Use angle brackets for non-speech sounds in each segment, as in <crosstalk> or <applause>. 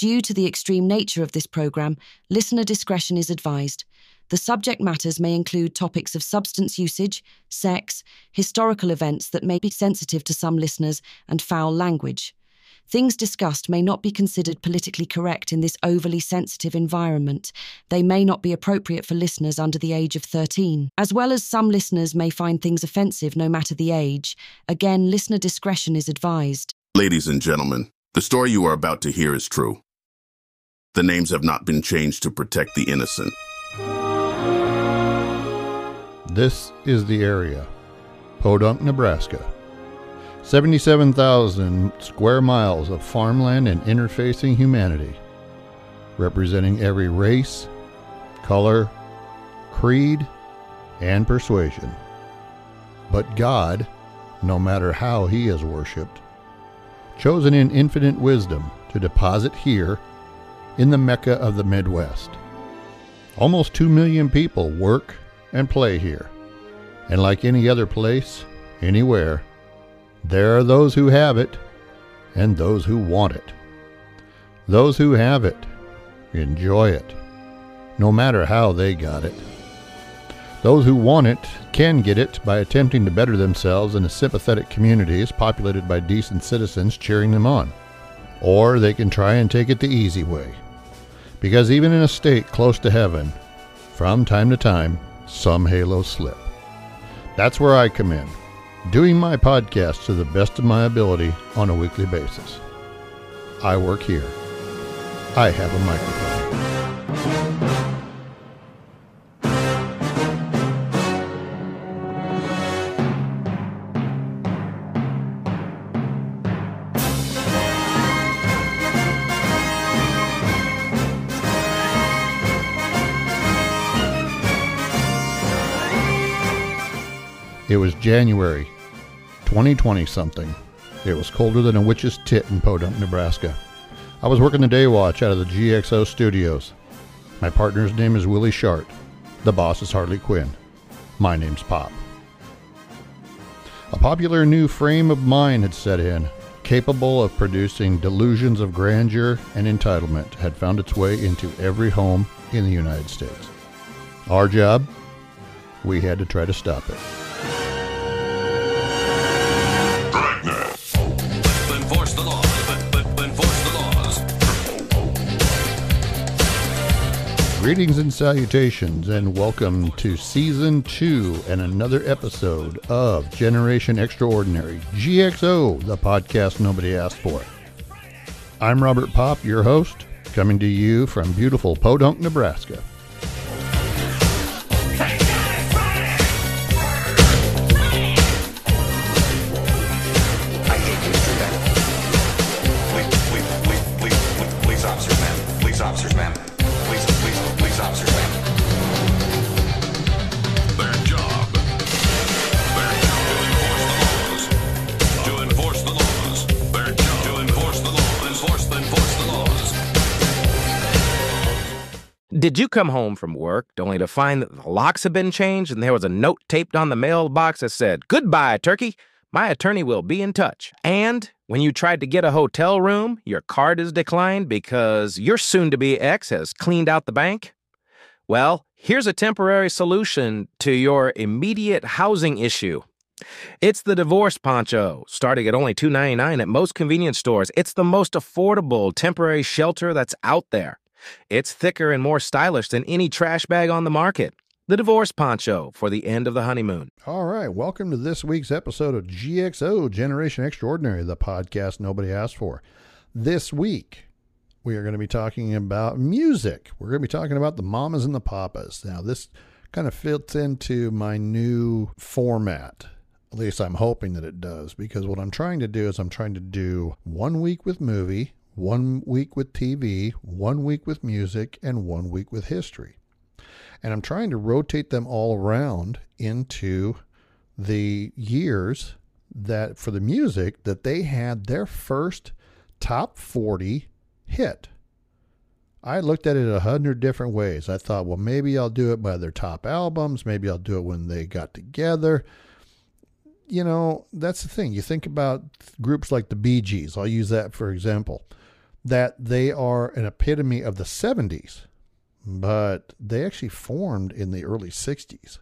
Due to the extreme nature of this program, listener discretion is advised. The subject matters may include topics of substance usage, sex, historical events that may be sensitive to some listeners, and foul language. Things discussed may not be considered politically correct in this overly sensitive environment. They may not be appropriate for listeners under the age of 13. As well as some listeners may find things offensive no matter the age, again, listener discretion is advised. Ladies and gentlemen, the story you are about to hear is true. The names have not been changed to protect the innocent. This is the area Podunk, Nebraska. 77,000 square miles of farmland and interfacing humanity, representing every race, color, creed, and persuasion. But God, no matter how he is worshiped, chosen in infinite wisdom to deposit here in the Mecca of the Midwest. Almost 2 million people work and play here. And like any other place, anywhere, there are those who have it and those who want it. Those who have it enjoy it, no matter how they got it. Those who want it can get it by attempting to better themselves in a sympathetic communities populated by decent citizens cheering them on. Or they can try and take it the easy way. Because even in a state close to heaven, from time to time, some halos slip. That's where I come in, doing my podcast to the best of my ability on a weekly basis. I work here. I have a microphone. January 2020 something. It was colder than a witch's tit in Podunk, Nebraska. I was working the day watch out of the GXO studios. My partner's name is Willie Shart. The boss is Harley Quinn. My name's Pop. A popular new frame of mind had set in, capable of producing delusions of grandeur and entitlement, had found its way into every home in the United States. Our job? We had to try to stop it. Greetings and salutations, and welcome to season two and another episode of Generation Extraordinary GXO, the podcast nobody asked for. I'm Robert Pop, your host, coming to you from beautiful Podunk, Nebraska. Officers, officers, ma'am. Did you come home from work only to find that the locks had been changed and there was a note taped on the mailbox that said, Goodbye, turkey. My attorney will be in touch. And when you tried to get a hotel room, your card is declined because your soon to be ex has cleaned out the bank? Well, here's a temporary solution to your immediate housing issue. It's the divorce poncho, starting at only $2.99 at most convenience stores. It's the most affordable temporary shelter that's out there. It's thicker and more stylish than any trash bag on the market. The divorce poncho for the end of the honeymoon. All right, welcome to this week's episode of GXO Generation Extraordinary, the podcast nobody asked for. This week, we are going to be talking about music. We're going to be talking about the mamas and the papas. Now, this kind of fits into my new format. At least I'm hoping that it does, because what I'm trying to do is I'm trying to do one week with movie, one week with TV, one week with music, and one week with history and I'm trying to rotate them all around into the years that for the music that they had their first top 40 hit. I looked at it a hundred different ways. I thought, well, maybe I'll do it by their top albums. Maybe I'll do it when they got together. You know, that's the thing. You think about groups like the Bee Gees. I'll use that for example. That they are an epitome of the 70s, but they actually formed in the early 60s.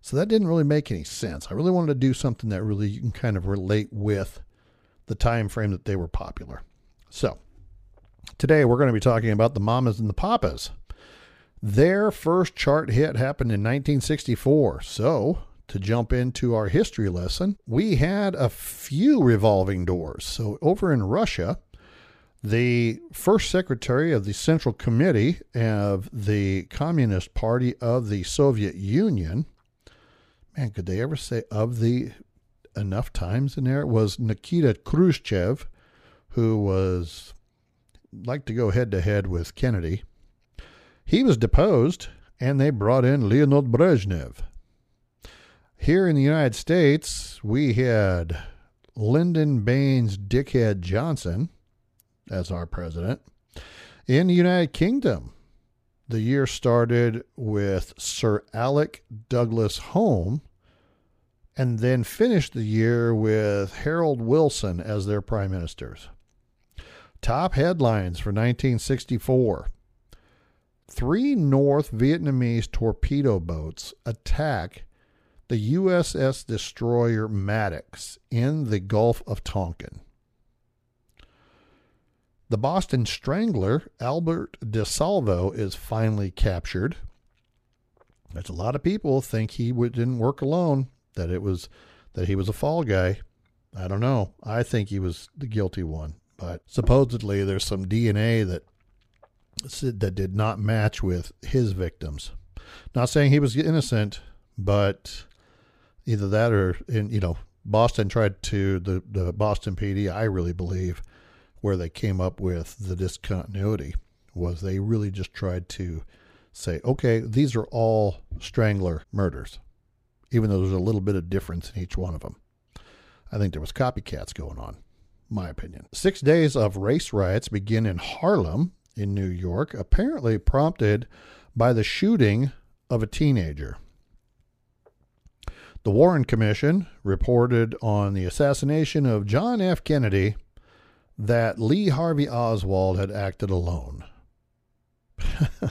So that didn't really make any sense. I really wanted to do something that really you can kind of relate with the time frame that they were popular. So, today we're going to be talking about the Mamas and the Papas. Their first chart hit happened in 1964. So, to jump into our history lesson, we had a few revolving doors. So, over in Russia, the first secretary of the Central Committee of the Communist Party of the Soviet Union, man, could they ever say of the enough times in there? Was Nikita Khrushchev, who was like to go head to head with Kennedy. He was deposed, and they brought in Leonid Brezhnev. Here in the United States, we had Lyndon Baines Dickhead Johnson as our president. In the United Kingdom, the year started with Sir Alec Douglas Home and then finished the year with Harold Wilson as their prime ministers. Top headlines for 1964 Three North Vietnamese torpedo boats attack the USS destroyer Maddox in the Gulf of Tonkin. The Boston Strangler, Albert DeSalvo, is finally captured. There's a lot of people think he didn't work alone, that it was that he was a fall guy. I don't know. I think he was the guilty one, but supposedly there's some DNA that that did not match with his victims. Not saying he was innocent, but either that or in you know Boston tried to the the Boston PD. I really believe where they came up with the discontinuity was they really just tried to say, okay, these are all strangler murders, even though there's a little bit of difference in each one of them. I think there was copycats going on, my opinion. Six days of race riots begin in Harlem in New York, apparently prompted by the shooting of a teenager. The Warren Commission reported on the assassination of John F. Kennedy that Lee Harvey Oswald had acted alone. <laughs>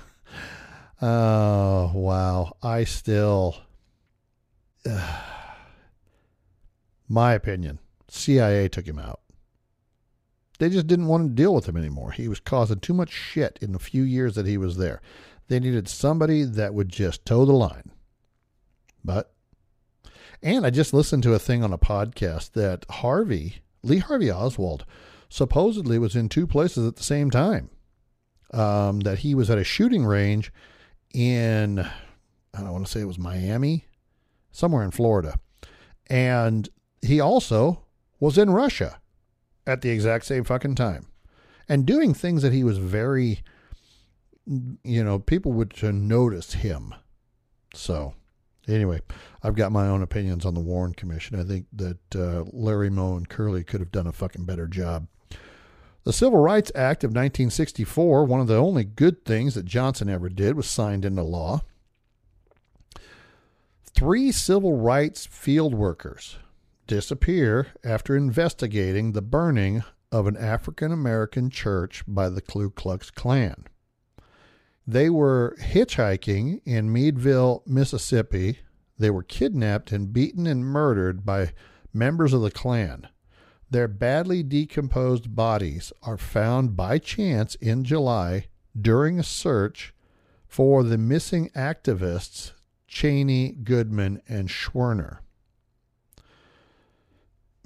oh, wow. I still. Uh, <sighs> my opinion CIA took him out. They just didn't want to deal with him anymore. He was causing too much shit in the few years that he was there. They needed somebody that would just toe the line. But, and I just listened to a thing on a podcast that Harvey, Lee Harvey Oswald, supposedly was in two places at the same time. Um, that he was at a shooting range in, I don't want to say it was Miami, somewhere in Florida. And he also was in Russia at the exact same fucking time and doing things that he was very, you know, people would notice him. So, anyway, I've got my own opinions on the Warren Commission. I think that uh, Larry Moe and Curley could have done a fucking better job. The Civil Rights Act of 1964, one of the only good things that Johnson ever did, was signed into law. Three civil rights field workers disappear after investigating the burning of an African American church by the Ku Klux Klan. They were hitchhiking in Meadville, Mississippi. They were kidnapped and beaten and murdered by members of the Klan. Their badly decomposed bodies are found by chance in July during a search for the missing activists Cheney, Goodman, and Schwerner.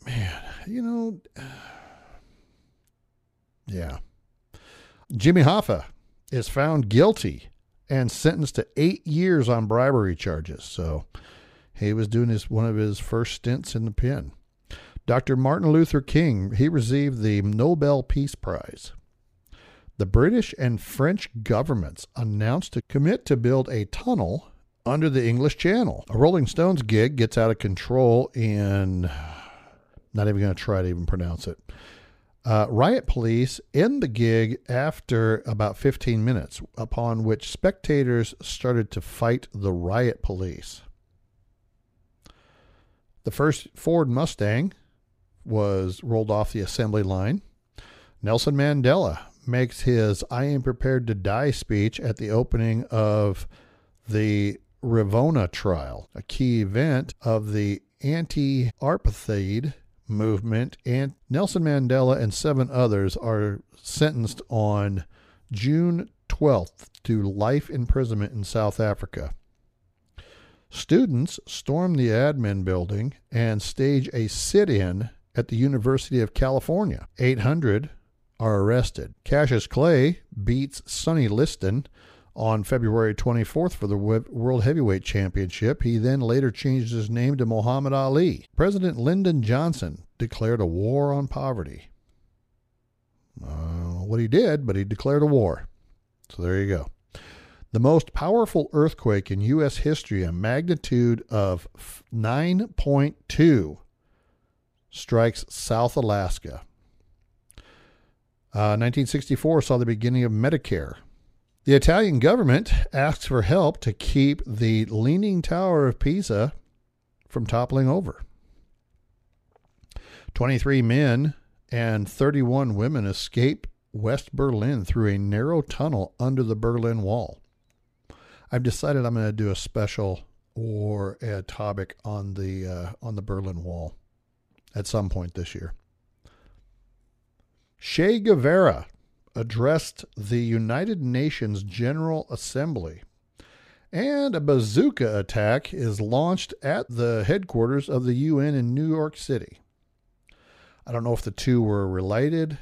Man, you know, <sighs> yeah. Jimmy Hoffa is found guilty and sentenced to eight years on bribery charges. So he was doing his one of his first stints in the pen. Dr. Martin Luther King, he received the Nobel Peace Prize. The British and French governments announced to commit to build a tunnel under the English Channel. A Rolling Stones gig gets out of control in. Not even going to try to even pronounce it. Uh, riot police end the gig after about 15 minutes, upon which spectators started to fight the riot police. The first Ford Mustang was rolled off the assembly line. Nelson Mandela makes his I am prepared to die speech at the opening of the Rivonia trial, a key event of the anti apartheid movement. And Nelson Mandela and seven others are sentenced on June 12th to life imprisonment in South Africa. Students storm the admin building and stage a sit in at the University of California. 800 are arrested. Cassius Clay beats Sonny Liston on February 24th for the World Heavyweight Championship. He then later changed his name to Muhammad Ali. President Lyndon Johnson declared a war on poverty. Uh, what he did, but he declared a war. So there you go. The most powerful earthquake in U.S. history, a magnitude of 9.2, strikes South Alaska. Uh, 1964 saw the beginning of Medicare. The Italian government asks for help to keep the Leaning Tower of Pisa from toppling over. 23 men and 31 women escape West Berlin through a narrow tunnel under the Berlin Wall. I've decided I'm going to do a special or a topic on the uh, on the Berlin Wall at some point this year. Che Guevara addressed the United Nations General Assembly, and a bazooka attack is launched at the headquarters of the UN in New York City. I don't know if the two were related.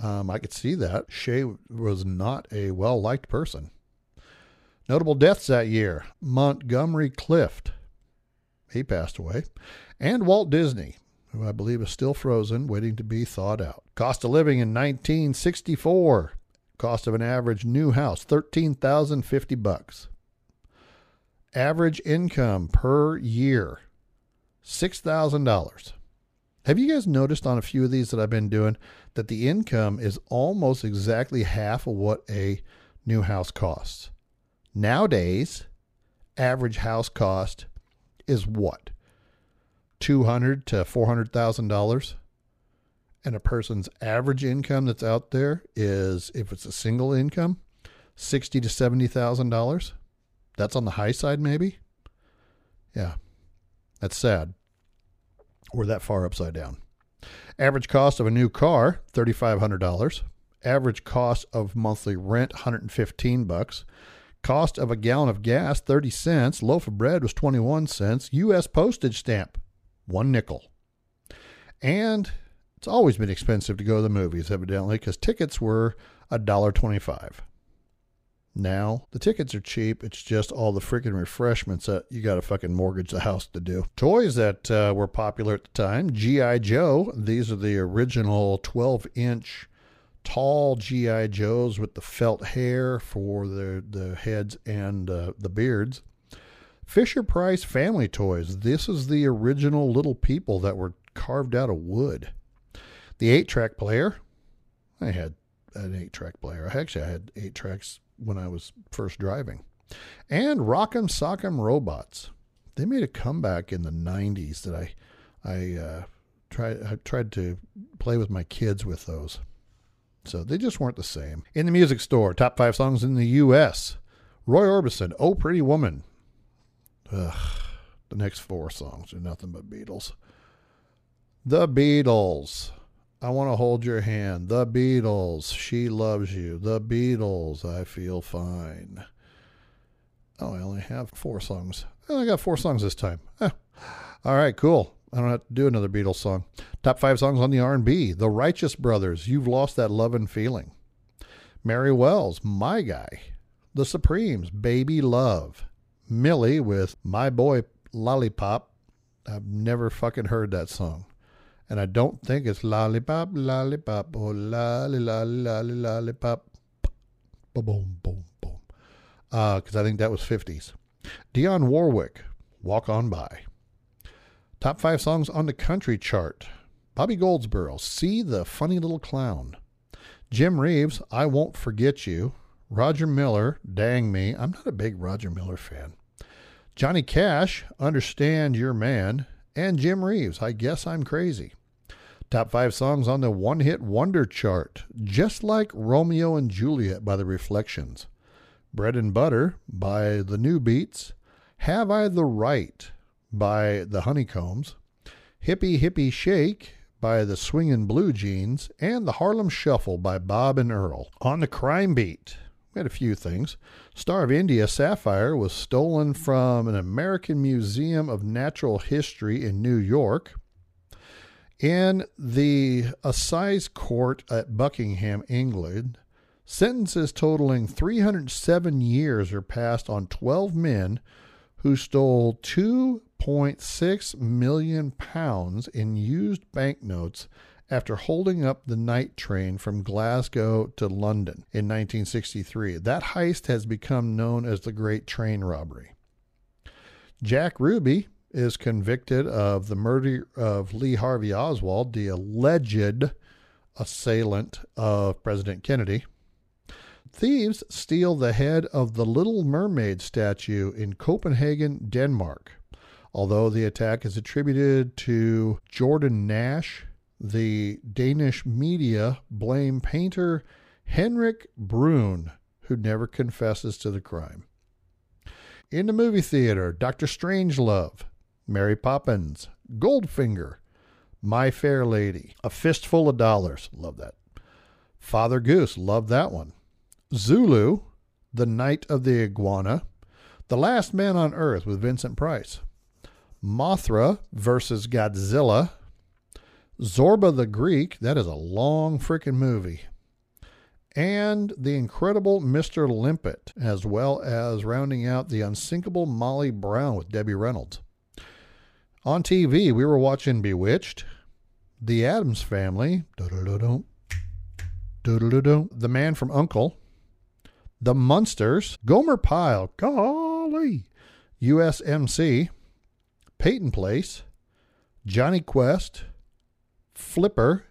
Um, I could see that. Che was not a well liked person. Notable deaths that year Montgomery Clift, he passed away, and Walt Disney, who I believe is still frozen, waiting to be thawed out. Cost of living in 1964. Cost of an average new house, 13,050 bucks. Average income per year, $6,000. Have you guys noticed on a few of these that I've been doing that the income is almost exactly half of what a new house costs? Nowadays, average house cost is what? Two hundred to four hundred thousand dollars. And a person's average income that's out there is, if it's a single income, sixty to seventy thousand dollars. That's on the high side, maybe. Yeah, that's sad. We're that far upside down. Average cost of a new car, thirty-five hundred dollars. Average cost of monthly rent, hundred and fifteen bucks. Cost of a gallon of gas, 30 cents. Loaf of bread was 21 cents. U.S. postage stamp, one nickel. And it's always been expensive to go to the movies, evidently, because tickets were $1.25. Now, the tickets are cheap. It's just all the freaking refreshments that you got to fucking mortgage the house to do. Toys that uh, were popular at the time G.I. Joe. These are the original 12 inch tall GI Joes with the felt hair for the the heads and uh, the beards. Fisher Price Family Toys. This is the original little people that were carved out of wood. The eight track player. I had an eight track player. Actually, I had eight tracks when I was first driving. And Rock'em Sock'em Robots. They made a comeback in the 90s that I I uh, tried I tried to play with my kids with those. So they just weren't the same. In the music store, top five songs in the U.S. Roy Orbison, Oh Pretty Woman. Ugh, the next four songs are nothing but Beatles. The Beatles. I want to hold your hand. The Beatles. She loves you. The Beatles. I feel fine. Oh, I only have four songs. I got four songs this time. Eh. All right, cool. I don't have to do another Beatles song. Top five songs on the R&B: The Righteous Brothers, "You've Lost That Love and Feeling." Mary Wells, "My Guy." The Supremes, "Baby Love." Millie with "My Boy Lollipop." I've never fucking heard that song, and I don't think it's lollipop, lollipop, oh lolly lolly lolly lollipop. Boom, boom, boom. Because uh, I think that was 50s. Dionne Warwick, Walk On By. Top five songs on the country chart. Bobby Goldsboro, See the Funny Little Clown. Jim Reeves, I Won't Forget You. Roger Miller, Dang Me. I'm not a big Roger Miller fan. Johnny Cash, Understand Your Man. And Jim Reeves, I Guess I'm Crazy. Top five songs on the one hit wonder chart, just like Romeo and Juliet by the Reflections. Bread and Butter by the New Beats. Have I the Right by the Honeycombs. Hippie Hippie Shake by the Swingin' Blue Jeans. And the Harlem Shuffle by Bob and Earl. On the crime beat, we had a few things. Star of India Sapphire was stolen from an American Museum of Natural History in New York. In the Assize Court at Buckingham, England, sentences totaling 307 years are passed on 12 men who stole 2.6 million pounds in used banknotes after holding up the night train from Glasgow to London in 1963. That heist has become known as the Great Train Robbery. Jack Ruby is convicted of the murder of Lee Harvey Oswald, the alleged assailant of President Kennedy. Thieves steal the head of the Little Mermaid statue in Copenhagen, Denmark. Although the attack is attributed to Jordan Nash, the Danish media blame painter Henrik Brun, who never confesses to the crime. In the movie theater, Doctor Strangelove, Mary Poppins, Goldfinger, My Fair Lady, A Fistful of Dollars, love that. Father Goose, love that one. Zulu, The Night of the Iguana, The Last Man on Earth with Vincent Price, Mothra versus Godzilla, Zorba the Greek, that is a long freaking movie, and The Incredible Mr. Limpet, as well as rounding out The Unsinkable Molly Brown with Debbie Reynolds. On TV, we were watching Bewitched, The Adams Family, The Man from Uncle, The Munsters, Gomer Pyle, golly, USMC, Peyton Place, Johnny Quest, Flipper.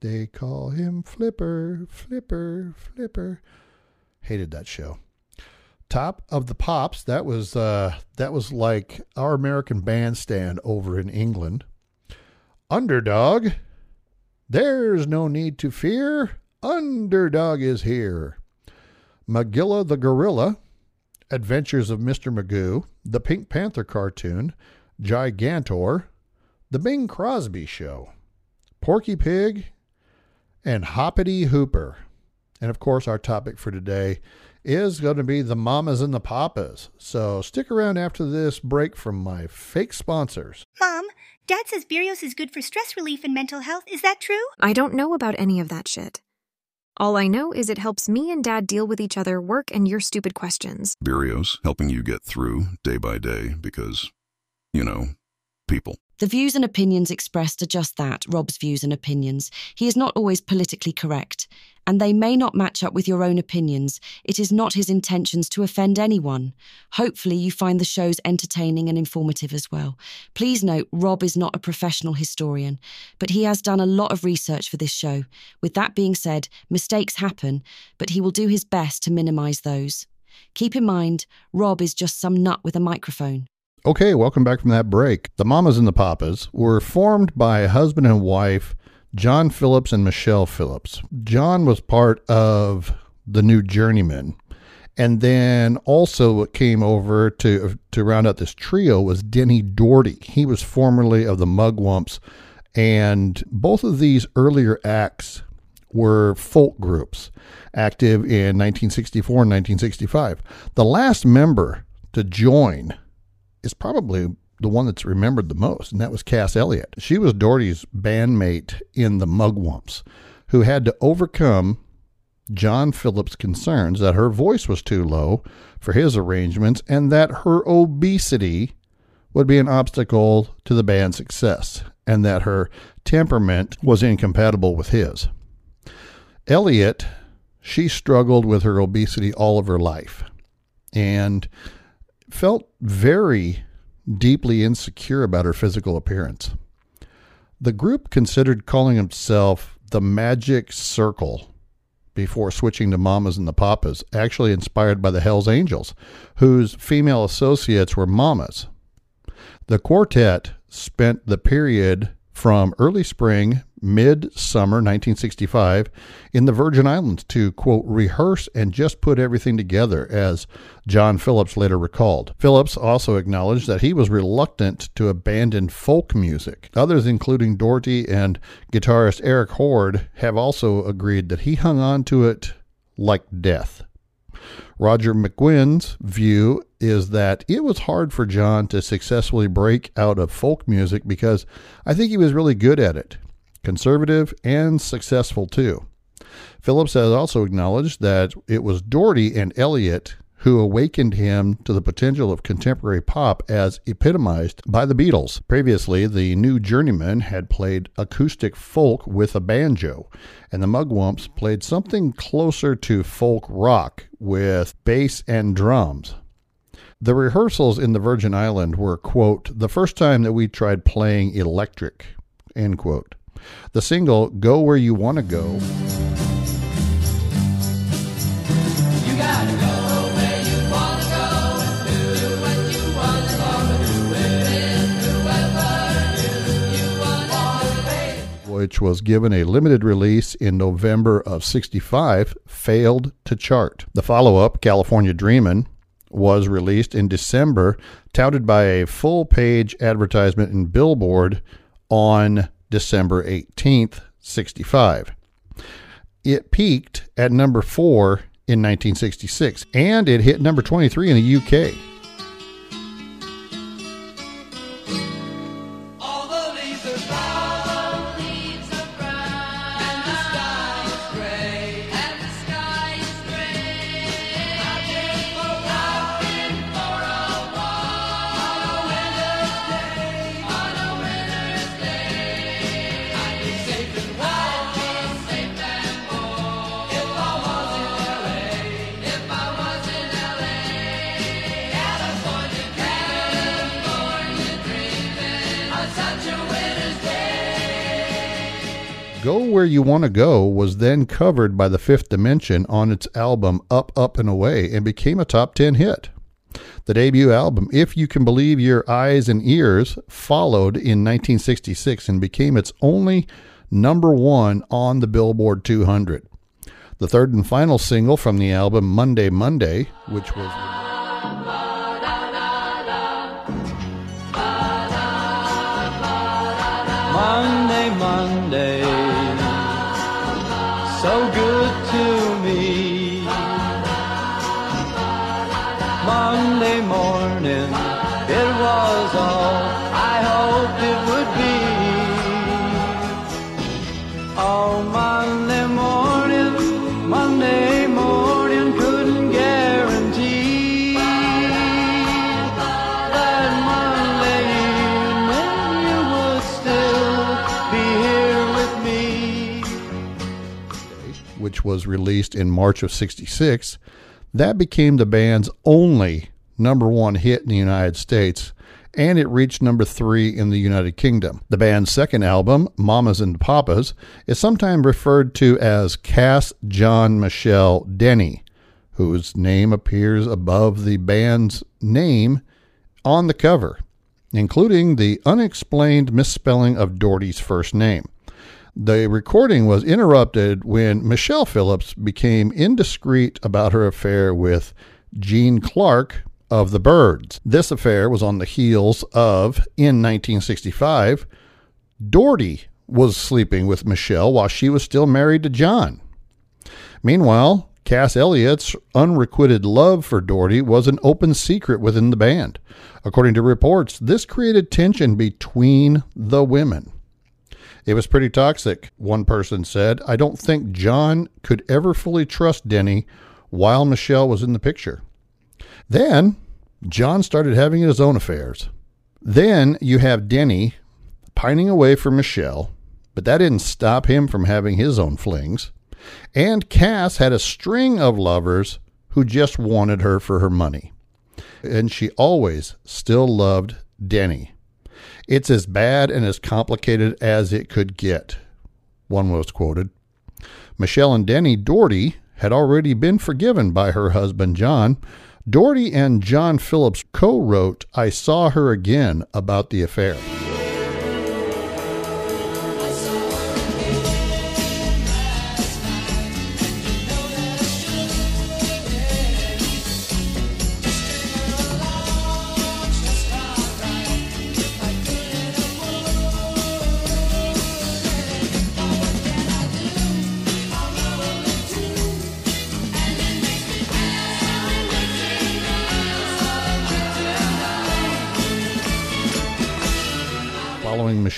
They call him Flipper, Flipper, Flipper. Hated that show. Top of the Pops. That was uh, that was like our American Bandstand over in England. Underdog. There's no need to fear. Underdog is here. Magilla the Gorilla. Adventures of Mr. Magoo. The Pink Panther cartoon. Gigantor. The Bing Crosby Show. Porky Pig. And Hoppity Hooper. And of course, our topic for today is going to be the mamas and the papas. So stick around after this break from my fake sponsors. Mom, Dad says Burios is good for stress relief and mental health. Is that true? I don't know about any of that shit. All I know is it helps me and Dad deal with each other, work, and your stupid questions. Burios, helping you get through day by day because, you know, people. The views and opinions expressed are just that Rob's views and opinions. He is not always politically correct, and they may not match up with your own opinions. It is not his intentions to offend anyone. Hopefully, you find the shows entertaining and informative as well. Please note, Rob is not a professional historian, but he has done a lot of research for this show. With that being said, mistakes happen, but he will do his best to minimize those. Keep in mind, Rob is just some nut with a microphone. Okay, welcome back from that break. The Mamas and the Papas were formed by husband and wife John Phillips and Michelle Phillips. John was part of the New Journeymen. And then also what came over to to round out this trio was Denny Doherty. He was formerly of the Mugwumps. And both of these earlier acts were folk groups active in 1964 and 1965. The last member to join is probably the one that's remembered the most, and that was Cass Elliot. She was Doherty's bandmate in the Mugwumps, who had to overcome John Phillips' concerns that her voice was too low for his arrangements and that her obesity would be an obstacle to the band's success, and that her temperament was incompatible with his. Elliot, she struggled with her obesity all of her life and felt very deeply insecure about her physical appearance. The group considered calling itself the Magic Circle before switching to Mamas and the Papas, actually inspired by the Hells Angels, whose female associates were mamas. The quartet spent the period from early spring, mid summer 1965 in the Virgin Islands to, quote, rehearse and just put everything together, as John Phillips later recalled. Phillips also acknowledged that he was reluctant to abandon folk music. Others, including Doherty and guitarist Eric Horde, have also agreed that he hung on to it like death. Roger McGuinn's view is that it was hard for John to successfully break out of folk music because I think he was really good at it, conservative and successful too. Phillips has also acknowledged that it was Doherty and Elliott who awakened him to the potential of contemporary pop as epitomized by the Beatles. Previously, the new journeyman had played acoustic folk with a banjo, and the Mugwumps played something closer to folk rock with bass and drums. The rehearsals in the Virgin Island were, quote, the first time that we tried playing electric, end quote. The single, Go Where You Want to Go, which was given a limited release in November of 65, failed to chart. The follow up, California Dreamin', was released in December, touted by a full page advertisement in Billboard on December 18th, 65. It peaked at number 4 in 1966 and it hit number 23 in the UK. Go Where You Want to Go was then covered by the Fifth Dimension on its album Up, Up, and Away and became a top 10 hit. The debut album, If You Can Believe Your Eyes and Ears, followed in 1966 and became its only number one on the Billboard 200. The third and final single from the album, Monday, Monday, which was. Monday, Monday, so good to me. Monday morning, it was all was released in March of 66, that became the band's only number one hit in the United States, and it reached number three in the United Kingdom. The band's second album, Mamas and Papas, is sometimes referred to as Cass John Michelle Denny, whose name appears above the band's name on the cover, including the unexplained misspelling of Doherty's first name. The recording was interrupted when Michelle Phillips became indiscreet about her affair with Gene Clark of the Birds. This affair was on the heels of, in 1965, Doherty was sleeping with Michelle while she was still married to John. Meanwhile, Cass Elliott's unrequited love for Doherty was an open secret within the band. According to reports, this created tension between the women. It was pretty toxic, one person said. I don't think John could ever fully trust Denny while Michelle was in the picture. Then, John started having his own affairs. Then you have Denny pining away for Michelle, but that didn't stop him from having his own flings. And Cass had a string of lovers who just wanted her for her money. And she always still loved Denny. It's as bad and as complicated as it could get, one was quoted. Michelle and Denny Doherty had already been forgiven by her husband John. Doherty and John Phillips co wrote I Saw Her Again about the affair.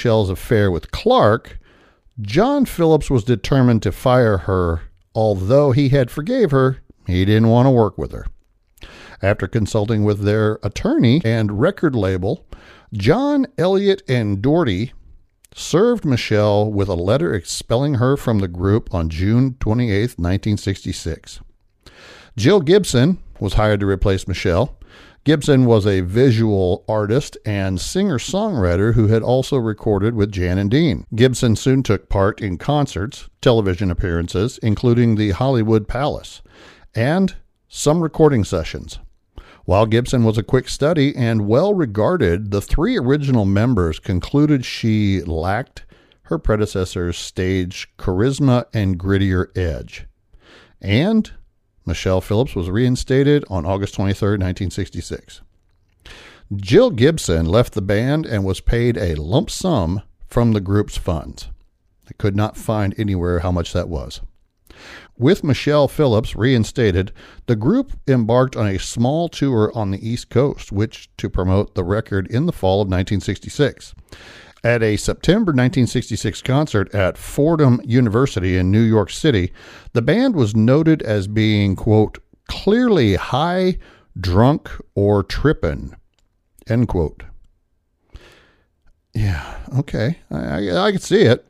Michelle's affair with Clark, John Phillips was determined to fire her. Although he had forgave her, he didn't want to work with her. After consulting with their attorney and record label, John Elliott and Doherty served Michelle with a letter expelling her from the group on June 28, 1966. Jill Gibson was hired to replace Michelle. Gibson was a visual artist and singer songwriter who had also recorded with Jan and Dean. Gibson soon took part in concerts, television appearances, including the Hollywood Palace, and some recording sessions. While Gibson was a quick study and well regarded, the three original members concluded she lacked her predecessor's stage charisma and grittier edge. And Michelle Phillips was reinstated on August 23, 1966. Jill Gibson left the band and was paid a lump sum from the group's funds. I could not find anywhere how much that was. With Michelle Phillips reinstated, the group embarked on a small tour on the East Coast, which to promote the record in the fall of 1966. At a September 1966 concert at Fordham University in New York City, the band was noted as being, quote, clearly high, drunk, or trippin', end quote. Yeah, okay. I, I, I can see it.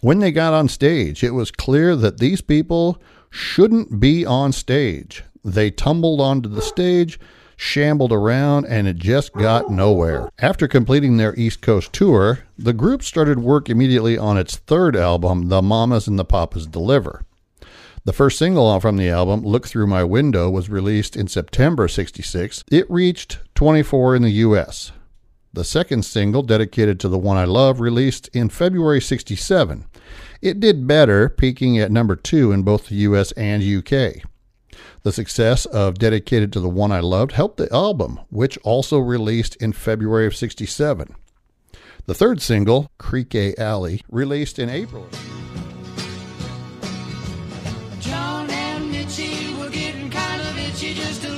When they got on stage, it was clear that these people shouldn't be on stage. They tumbled onto the stage, shambled around, and it just got nowhere. After completing their East Coast tour, the group started work immediately on its third album, The Mamas and the Papas Deliver. The first single from the album, Look Through My Window, was released in September 66. It reached 24 in the US. The second single, dedicated to the one I love, released in February 67. It did better, peaking at number two in both the US and UK. The success of Dedicated to the One I Loved helped the album, which also released in February of 67. The third single, Creek A Alley, released in April. John and Mitchie were getting kind of itchy just to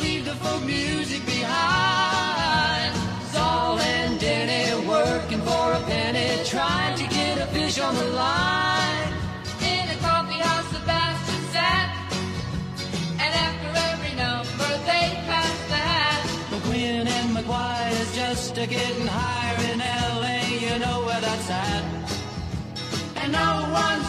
no one's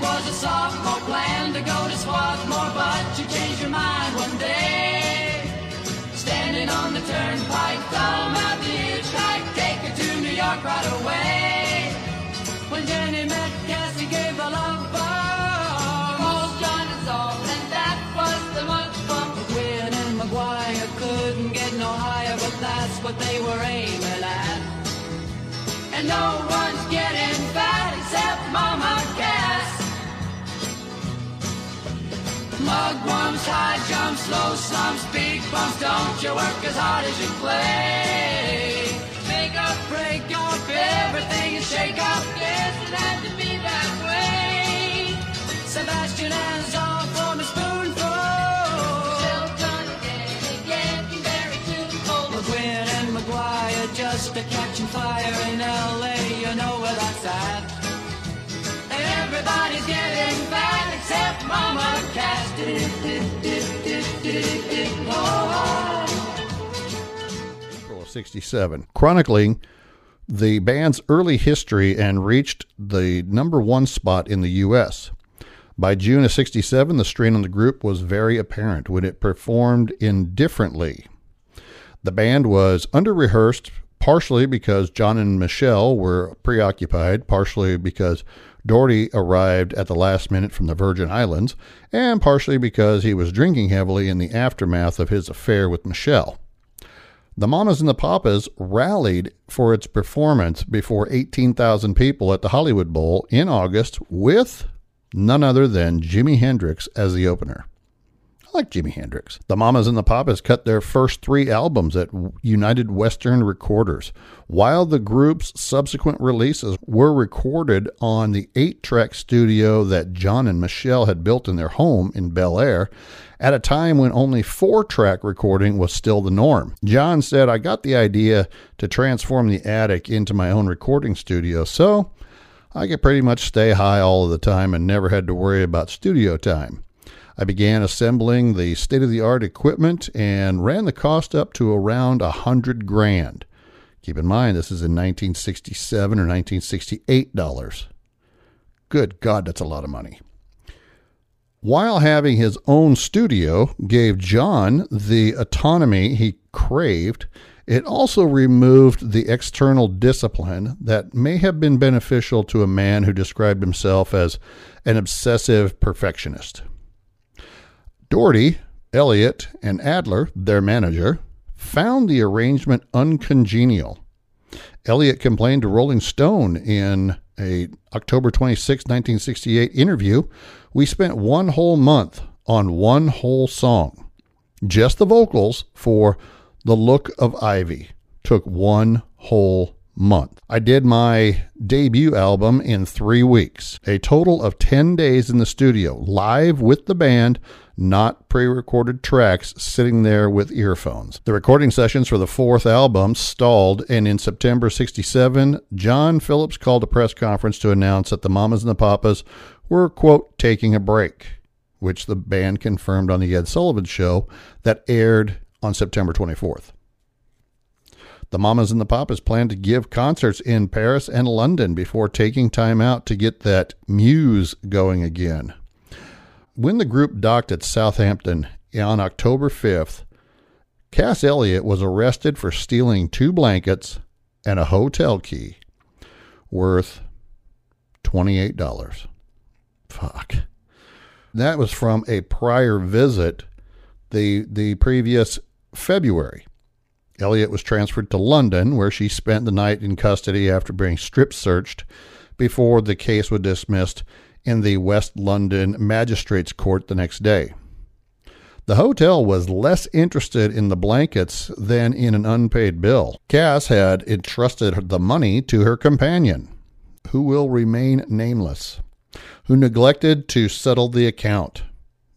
was a sophomore, plan to go to Swarthmore, but you changed your mind one day. Standing on the turnpike, thumb out the hitchhike, take her to New York right away. When Jenny met Cassie, gave a love bomb. Called John and Saul, and that was the month from McQueen and McGuire couldn't get no higher, but that's what they were aiming at. And no one's getting fat except Mama Mugwumps, high jumps, low slumps, big bumps. Don't you work as hard as you play? Make up, break up, everything is shake up. Yes, it had to be that way. Sebastian has all Everybody's getting fat except Mama. April of 67, chronicling the band's early history and reached the number one spot in the U.S. By June of 67, the strain on the group was very apparent when it performed indifferently. The band was under rehearsed partially because John and Michelle were preoccupied, partially because Doherty arrived at the last minute from the Virgin Islands, and partially because he was drinking heavily in the aftermath of his affair with Michelle. The Mamas and the Papas rallied for its performance before 18,000 people at the Hollywood Bowl in August with none other than Jimi Hendrix as the opener. I like Jimi Hendrix. The Mamas and the Papas cut their first three albums at United Western Recorders, while the group's subsequent releases were recorded on the eight track studio that John and Michelle had built in their home in Bel Air at a time when only four track recording was still the norm. John said, I got the idea to transform the attic into my own recording studio, so I could pretty much stay high all of the time and never had to worry about studio time. I began assembling the state of the art equipment and ran the cost up to around a hundred grand. Keep in mind, this is in 1967 or 1968 dollars. Good God, that's a lot of money. While having his own studio gave John the autonomy he craved, it also removed the external discipline that may have been beneficial to a man who described himself as an obsessive perfectionist. Doherty, Elliot, and Adler, their manager, found the arrangement uncongenial. Elliot complained to Rolling Stone in a October 26, 1968 interview, "We spent one whole month on one whole song. Just the vocals for The Look of Ivy took one whole month. I did my debut album in 3 weeks. A total of 10 days in the studio, live with the band not pre recorded tracks sitting there with earphones. The recording sessions for the fourth album stalled, and in September 67, John Phillips called a press conference to announce that the Mamas and the Papas were, quote, taking a break, which the band confirmed on The Ed Sullivan Show that aired on September 24th. The Mamas and the Papas plan to give concerts in Paris and London before taking time out to get that muse going again. When the group docked at Southampton on October 5th, Cass Elliot was arrested for stealing two blankets and a hotel key worth $28. Fuck. That was from a prior visit the the previous February. Elliot was transferred to London where she spent the night in custody after being strip searched before the case was dismissed in the West London Magistrates Court the next day. The hotel was less interested in the blankets than in an unpaid bill. Cass had entrusted the money to her companion, who will remain nameless, who neglected to settle the account.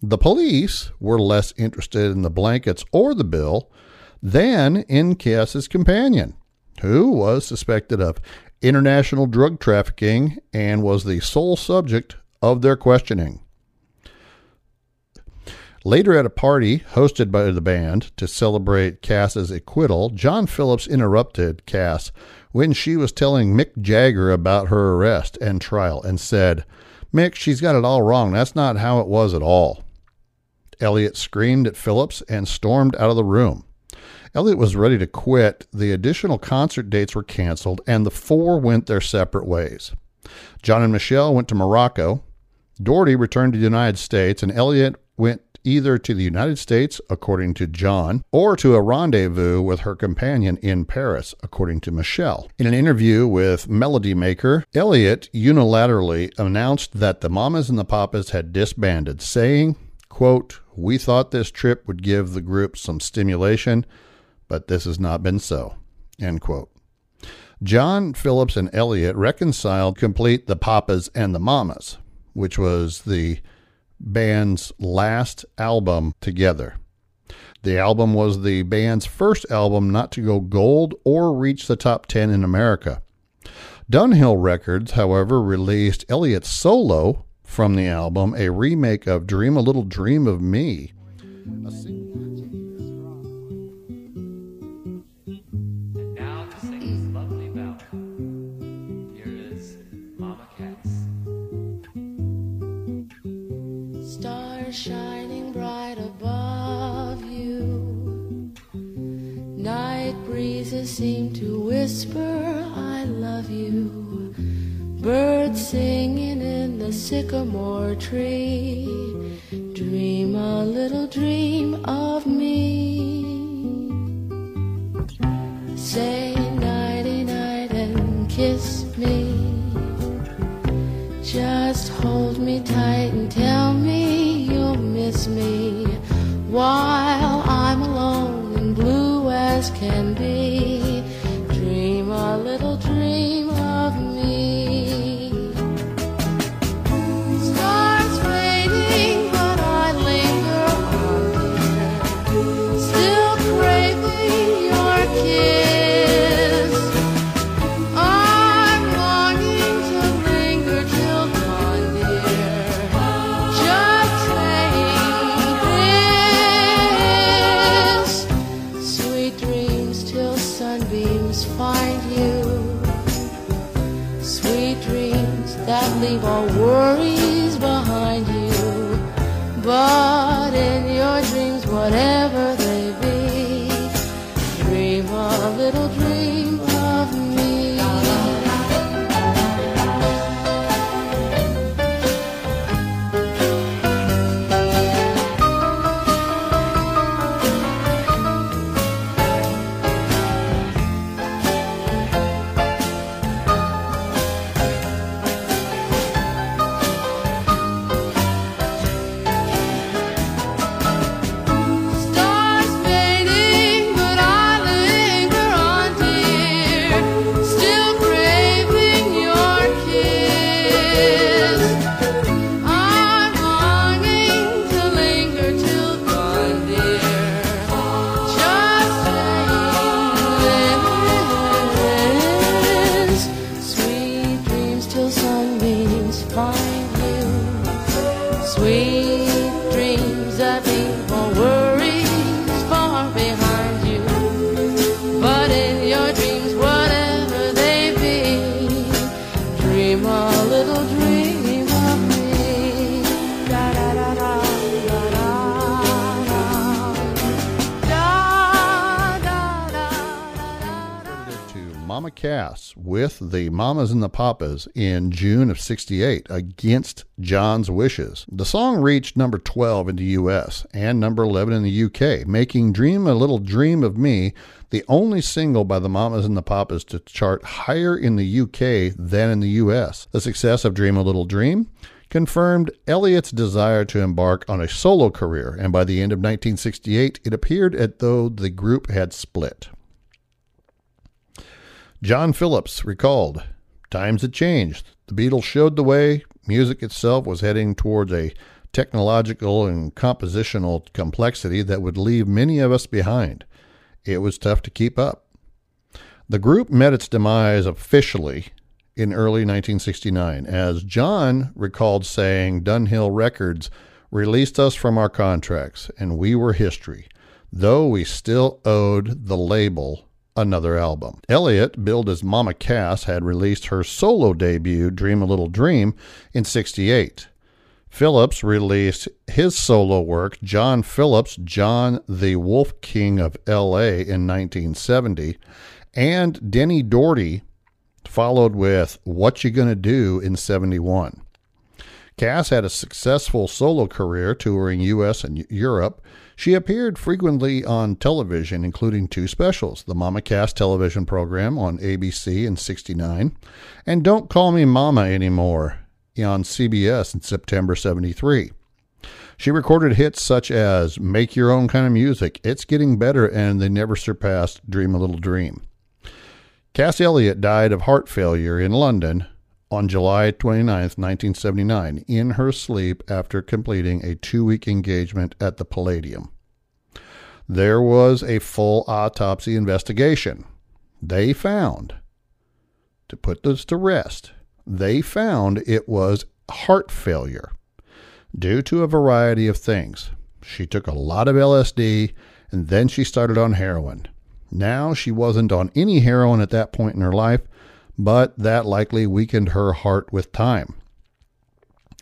The police were less interested in the blankets or the bill than in Cass's companion, who was suspected of international drug trafficking and was the sole subject of their questioning. Later at a party hosted by the band to celebrate Cass's acquittal, John Phillips interrupted Cass when she was telling Mick Jagger about her arrest and trial and said, Mick, she's got it all wrong. That's not how it was at all. Elliot screamed at Phillips and stormed out of the room. Elliot was ready to quit. The additional concert dates were canceled, and the four went their separate ways. John and Michelle went to Morocco. Doherty returned to the United States, and Elliot went either to the United States, according to John, or to a rendezvous with her companion in Paris, according to Michelle. In an interview with Melody Maker, Elliot unilaterally announced that the Mamas and the Papas had disbanded, saying, quote, We thought this trip would give the group some stimulation, but this has not been so. End quote. John Phillips and Elliot reconciled complete the Papas and the Mamas, which was the band's last album together. The album was the band's first album not to go gold or reach the top 10 in America. Dunhill Records, however, released Elliot's solo from the album, a remake of Dream a Little Dream of Me. Breezes seem to whisper I love you. Birds singing in the sycamore tree. Dream a little dream of me. Say nighty night and kiss me. Just hold me tight and tell me you'll miss me while I'm alone and blue as can be. Dream a little dream Cass with the Mamas and the Papas in June of 68 against John's wishes. The song reached number 12 in the US and number 11 in the UK, making Dream a Little Dream of Me the only single by the Mamas and the Papas to chart higher in the UK than in the US. The success of Dream a Little Dream confirmed Elliot's desire to embark on a solo career, and by the end of 1968, it appeared as though the group had split. John Phillips recalled, Times had changed. The Beatles showed the way. Music itself was heading towards a technological and compositional complexity that would leave many of us behind. It was tough to keep up. The group met its demise officially in early 1969, as John recalled saying Dunhill Records released us from our contracts, and we were history, though we still owed the label another album. Elliot, billed as Mama Cass, had released her solo debut, Dream a Little Dream, in 68. Phillips released his solo work, John Phillips, John the Wolf King of LA, in 1970, and Denny Doherty followed with What You Gonna Do in 71. Cass had a successful solo career touring US and Europe. She appeared frequently on television, including two specials the Mama Cass television program on ABC in 69 and Don't Call Me Mama Anymore on CBS in September 73. She recorded hits such as Make Your Own Kind of Music, It's Getting Better, and They Never Surpassed Dream a Little Dream. Cass Elliot died of heart failure in London on July 29, 1979, in her sleep after completing a two week engagement at the Palladium. There was a full autopsy investigation. They found, to put this to rest, they found it was heart failure due to a variety of things. She took a lot of LSD and then she started on heroin. Now she wasn't on any heroin at that point in her life, but that likely weakened her heart with time.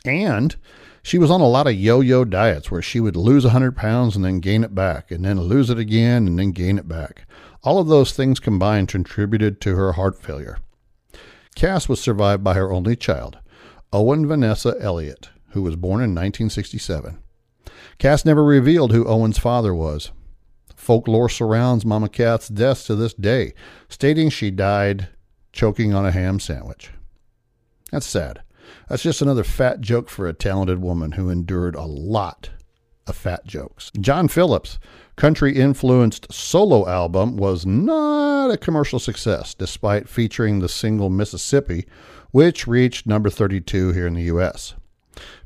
And she was on a lot of yo yo diets where she would lose 100 pounds and then gain it back, and then lose it again and then gain it back. All of those things combined contributed to her heart failure. Cass was survived by her only child, Owen Vanessa Elliot, who was born in 1967. Cass never revealed who Owen's father was. Folklore surrounds Mama Cass's death to this day, stating she died choking on a ham sandwich. That's sad. That's just another fat joke for a talented woman who endured a lot of fat jokes. John Phillips' country influenced solo album was not a commercial success, despite featuring the single Mississippi, which reached number 32 here in the U.S.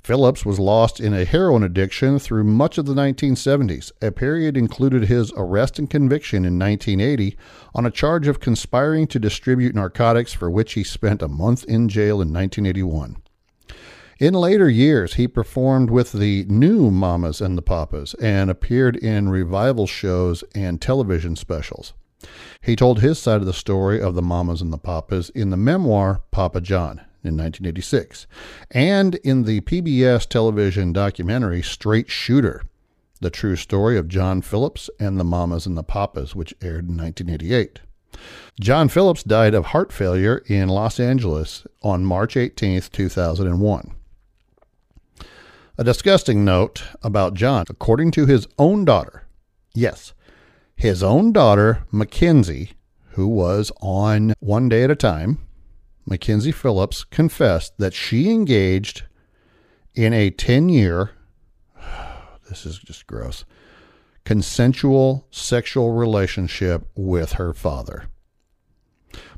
Phillips was lost in a heroin addiction through much of the 1970s. A period included his arrest and conviction in 1980 on a charge of conspiring to distribute narcotics, for which he spent a month in jail in 1981. In later years, he performed with the new Mamas and the Papas and appeared in revival shows and television specials. He told his side of the story of the Mamas and the Papas in the memoir Papa John in 1986 and in the PBS television documentary Straight Shooter, the true story of John Phillips and the Mamas and the Papas, which aired in 1988. John Phillips died of heart failure in Los Angeles on March 18, 2001. A disgusting note about John. According to his own daughter, yes, his own daughter, Mackenzie, who was on One Day at a Time, Mackenzie Phillips confessed that she engaged in a 10 year, <sighs> this is just gross, consensual sexual relationship with her father.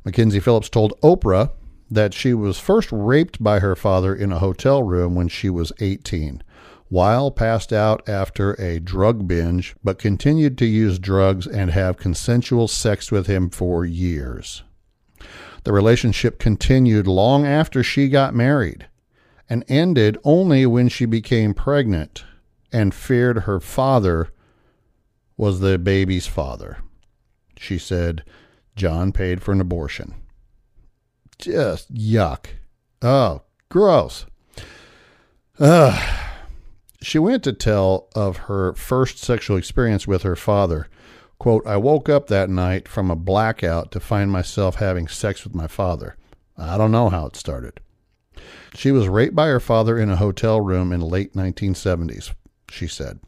Mackenzie Phillips told Oprah that she was first raped by her father in a hotel room when she was 18, while passed out after a drug binge, but continued to use drugs and have consensual sex with him for years. The relationship continued long after she got married and ended only when she became pregnant and feared her father was the baby's father. She said John paid for an abortion. Just yuck. Oh, gross. Ugh. She went to tell of her first sexual experience with her father. Quote, I woke up that night from a blackout to find myself having sex with my father. I don't know how it started. She was raped by her father in a hotel room in late 1970s, she said.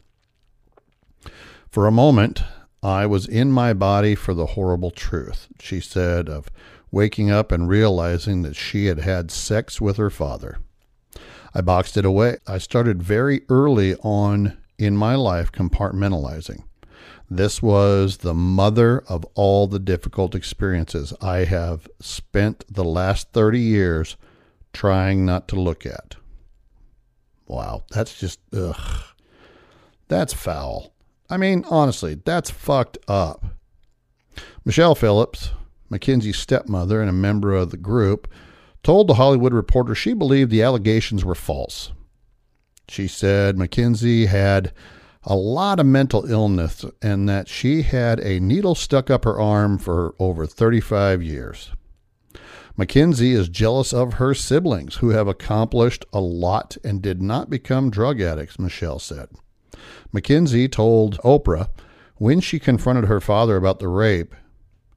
For a moment, I was in my body for the horrible truth, she said, of waking up and realizing that she had had sex with her father. I boxed it away. I started very early on in my life compartmentalizing. This was the mother of all the difficult experiences I have spent the last 30 years trying not to look at. Wow, that's just, ugh. That's foul. I mean, honestly, that's fucked up. Michelle Phillips, Mackenzie's stepmother and a member of the group, told the Hollywood Reporter she believed the allegations were false. She said Mackenzie had a lot of mental illness and that she had a needle stuck up her arm for over 35 years. Mackenzie is jealous of her siblings who have accomplished a lot and did not become drug addicts, Michelle said. Mackenzie told Oprah when she confronted her father about the rape,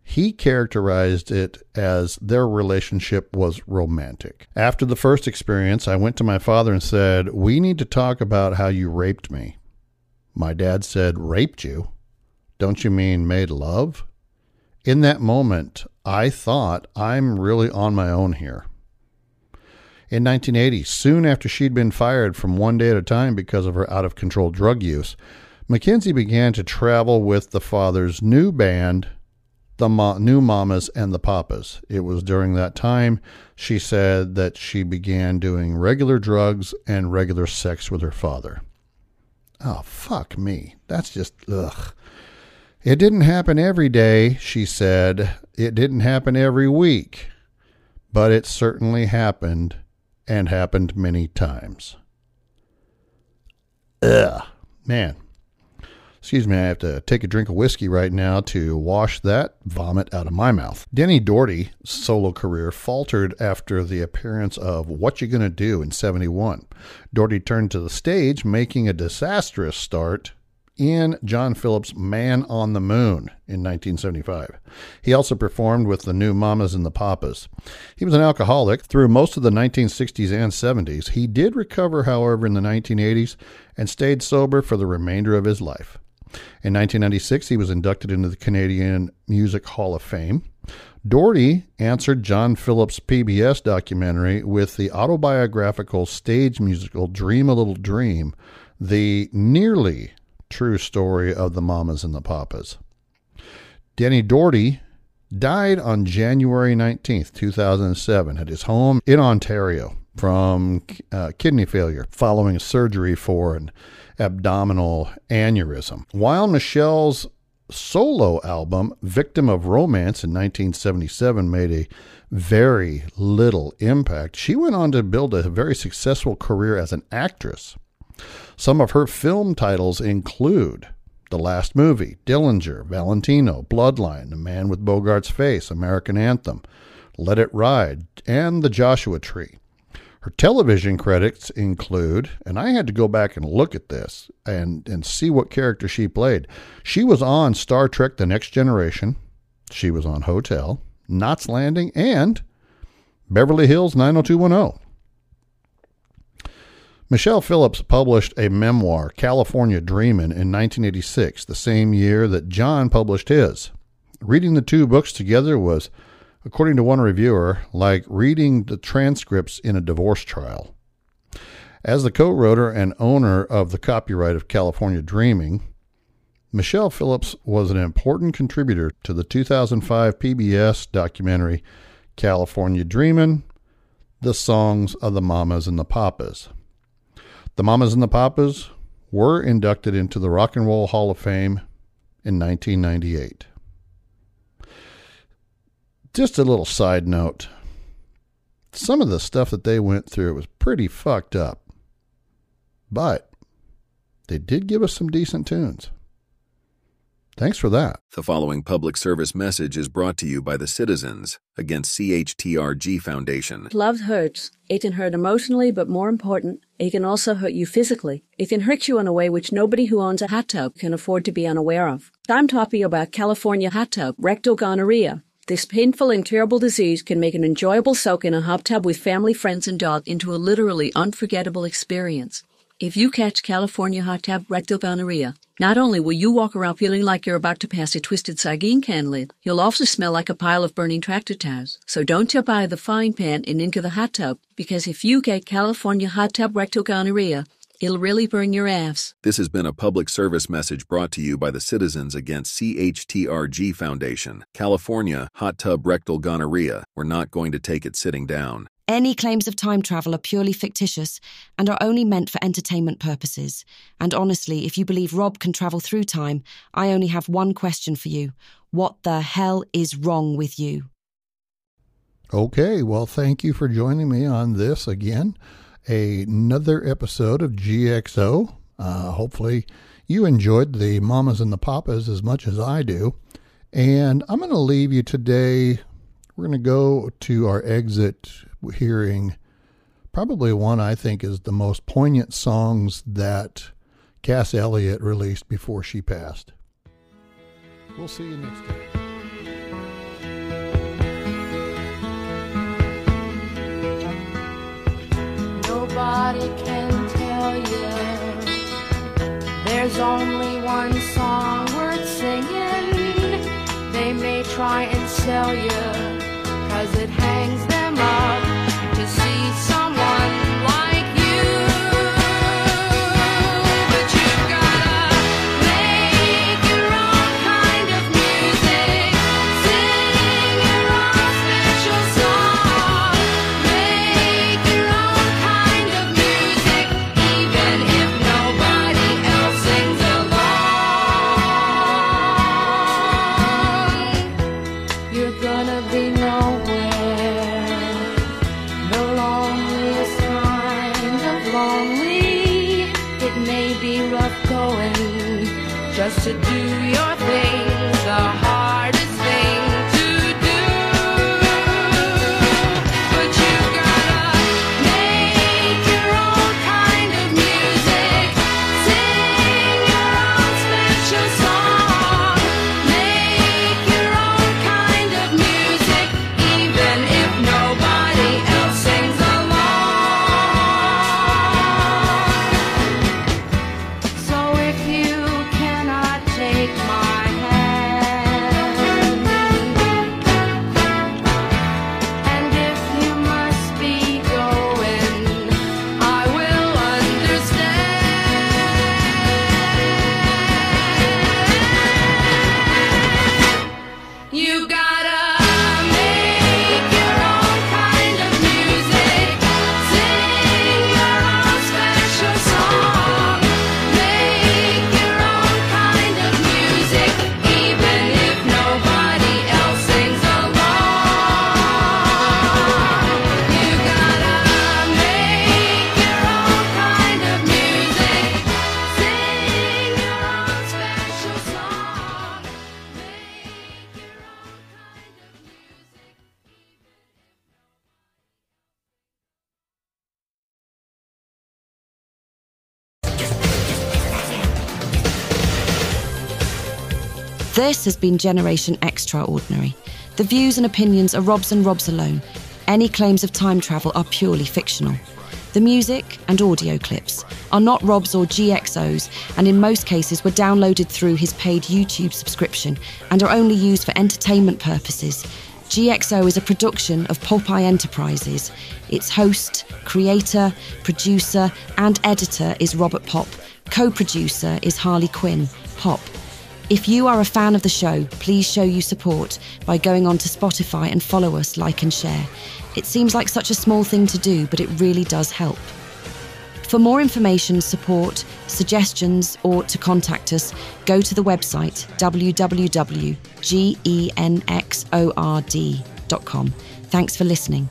he characterized it as their relationship was romantic. After the first experience, I went to my father and said, We need to talk about how you raped me. My dad said, Raped you? Don't you mean made love? In that moment, I thought, I'm really on my own here. In 1980, soon after she'd been fired from One Day at a Time because of her out of control drug use, Mackenzie began to travel with the father's new band, the Mo- New Mamas and the Papas. It was during that time she said that she began doing regular drugs and regular sex with her father. Oh, fuck me. That's just, ugh. It didn't happen every day, she said. It didn't happen every week. But it certainly happened and happened many times. Ugh. Man. Excuse me, I have to take a drink of whiskey right now to wash that vomit out of my mouth. Denny Doherty's solo career faltered after the appearance of What You Gonna Do in 71. Doherty turned to the stage, making a disastrous start in John Phillips' Man on the Moon in 1975. He also performed with the new Mamas and the Papas. He was an alcoholic through most of the 1960s and 70s. He did recover, however, in the 1980s and stayed sober for the remainder of his life. In 1996, he was inducted into the Canadian Music Hall of Fame. Doherty answered John Phillips' PBS documentary with the autobiographical stage musical Dream a Little Dream, the nearly true story of the Mamas and the Papas. Denny Doherty died on January 19th, 2007, at his home in Ontario from uh, kidney failure following surgery for an abdominal aneurysm. While Michelle's solo album, Victim of Romance, in 1977, made a very little impact, she went on to build a very successful career as an actress. Some of her film titles include The Last Movie, Dillinger, Valentino, Bloodline, The Man with Bogart's Face, American Anthem, Let It Ride, and The Joshua Tree. Her television credits include, and I had to go back and look at this and, and see what character she played. She was on Star Trek The Next Generation, she was on Hotel, Knots Landing, and Beverly Hills 90210. Michelle Phillips published a memoir, California Dreamin', in 1986, the same year that John published his. Reading the two books together was according to one reviewer, like reading the transcripts in a divorce trial. As the co writer and owner of the copyright of California Dreaming, Michelle Phillips was an important contributor to the 2005 PBS documentary California Dreamin' The Songs of the Mamas and the Papas. The Mamas and the Papas were inducted into the Rock and Roll Hall of Fame in 1998 just a little side note. Some of the stuff that they went through was pretty fucked up. But they did give us some decent tunes. Thanks for that. The following public service message is brought to you by the citizens against CHTRG Foundation. Love hurts. It can hurt emotionally, but more important, it can also hurt you physically. It can hurt you in a way which nobody who owns a hot tub can afford to be unaware of. I'm talking about California hot tub, rectal gonorrhea. This painful and terrible disease can make an enjoyable soak in a hot tub with family, friends, and dog into a literally unforgettable experience. If you catch California hot tub rectal gonorrhea, not only will you walk around feeling like you're about to pass a twisted sardine can lid, you'll also smell like a pile of burning tractor tires. So don't tip out the frying pan and into the hot tub, because if you get California hot tub rectal gonorrhea, It'll really burn your ass. This has been a public service message brought to you by the Citizens Against CHTRG Foundation. California, hot tub rectal gonorrhea. We're not going to take it sitting down. Any claims of time travel are purely fictitious and are only meant for entertainment purposes. And honestly, if you believe Rob can travel through time, I only have one question for you. What the hell is wrong with you? Okay, well, thank you for joining me on this again another episode of GXO. Uh, hopefully, you enjoyed the Mamas and the Papas as much as I do. And I'm going to leave you today. We're going to go to our exit hearing probably one I think is the most poignant songs that Cass Elliot released before she passed. We'll see you next time. Nobody can tell you. There's only one song worth singing. They may try and sell you, cause it This has been Generation Extraordinary. The views and opinions are Rob's and Rob's alone. Any claims of time travel are purely fictional. The music and audio clips are not Rob's or GXO's, and in most cases were downloaded through his paid YouTube subscription and are only used for entertainment purposes. GXO is a production of Popeye Enterprises. Its host, creator, producer, and editor is Robert Pop. Co producer is Harley Quinn, Pop. If you are a fan of the show, please show you support by going on to Spotify and follow us, like, and share. It seems like such a small thing to do, but it really does help. For more information, support, suggestions, or to contact us, go to the website www.genxord.com. Thanks for listening.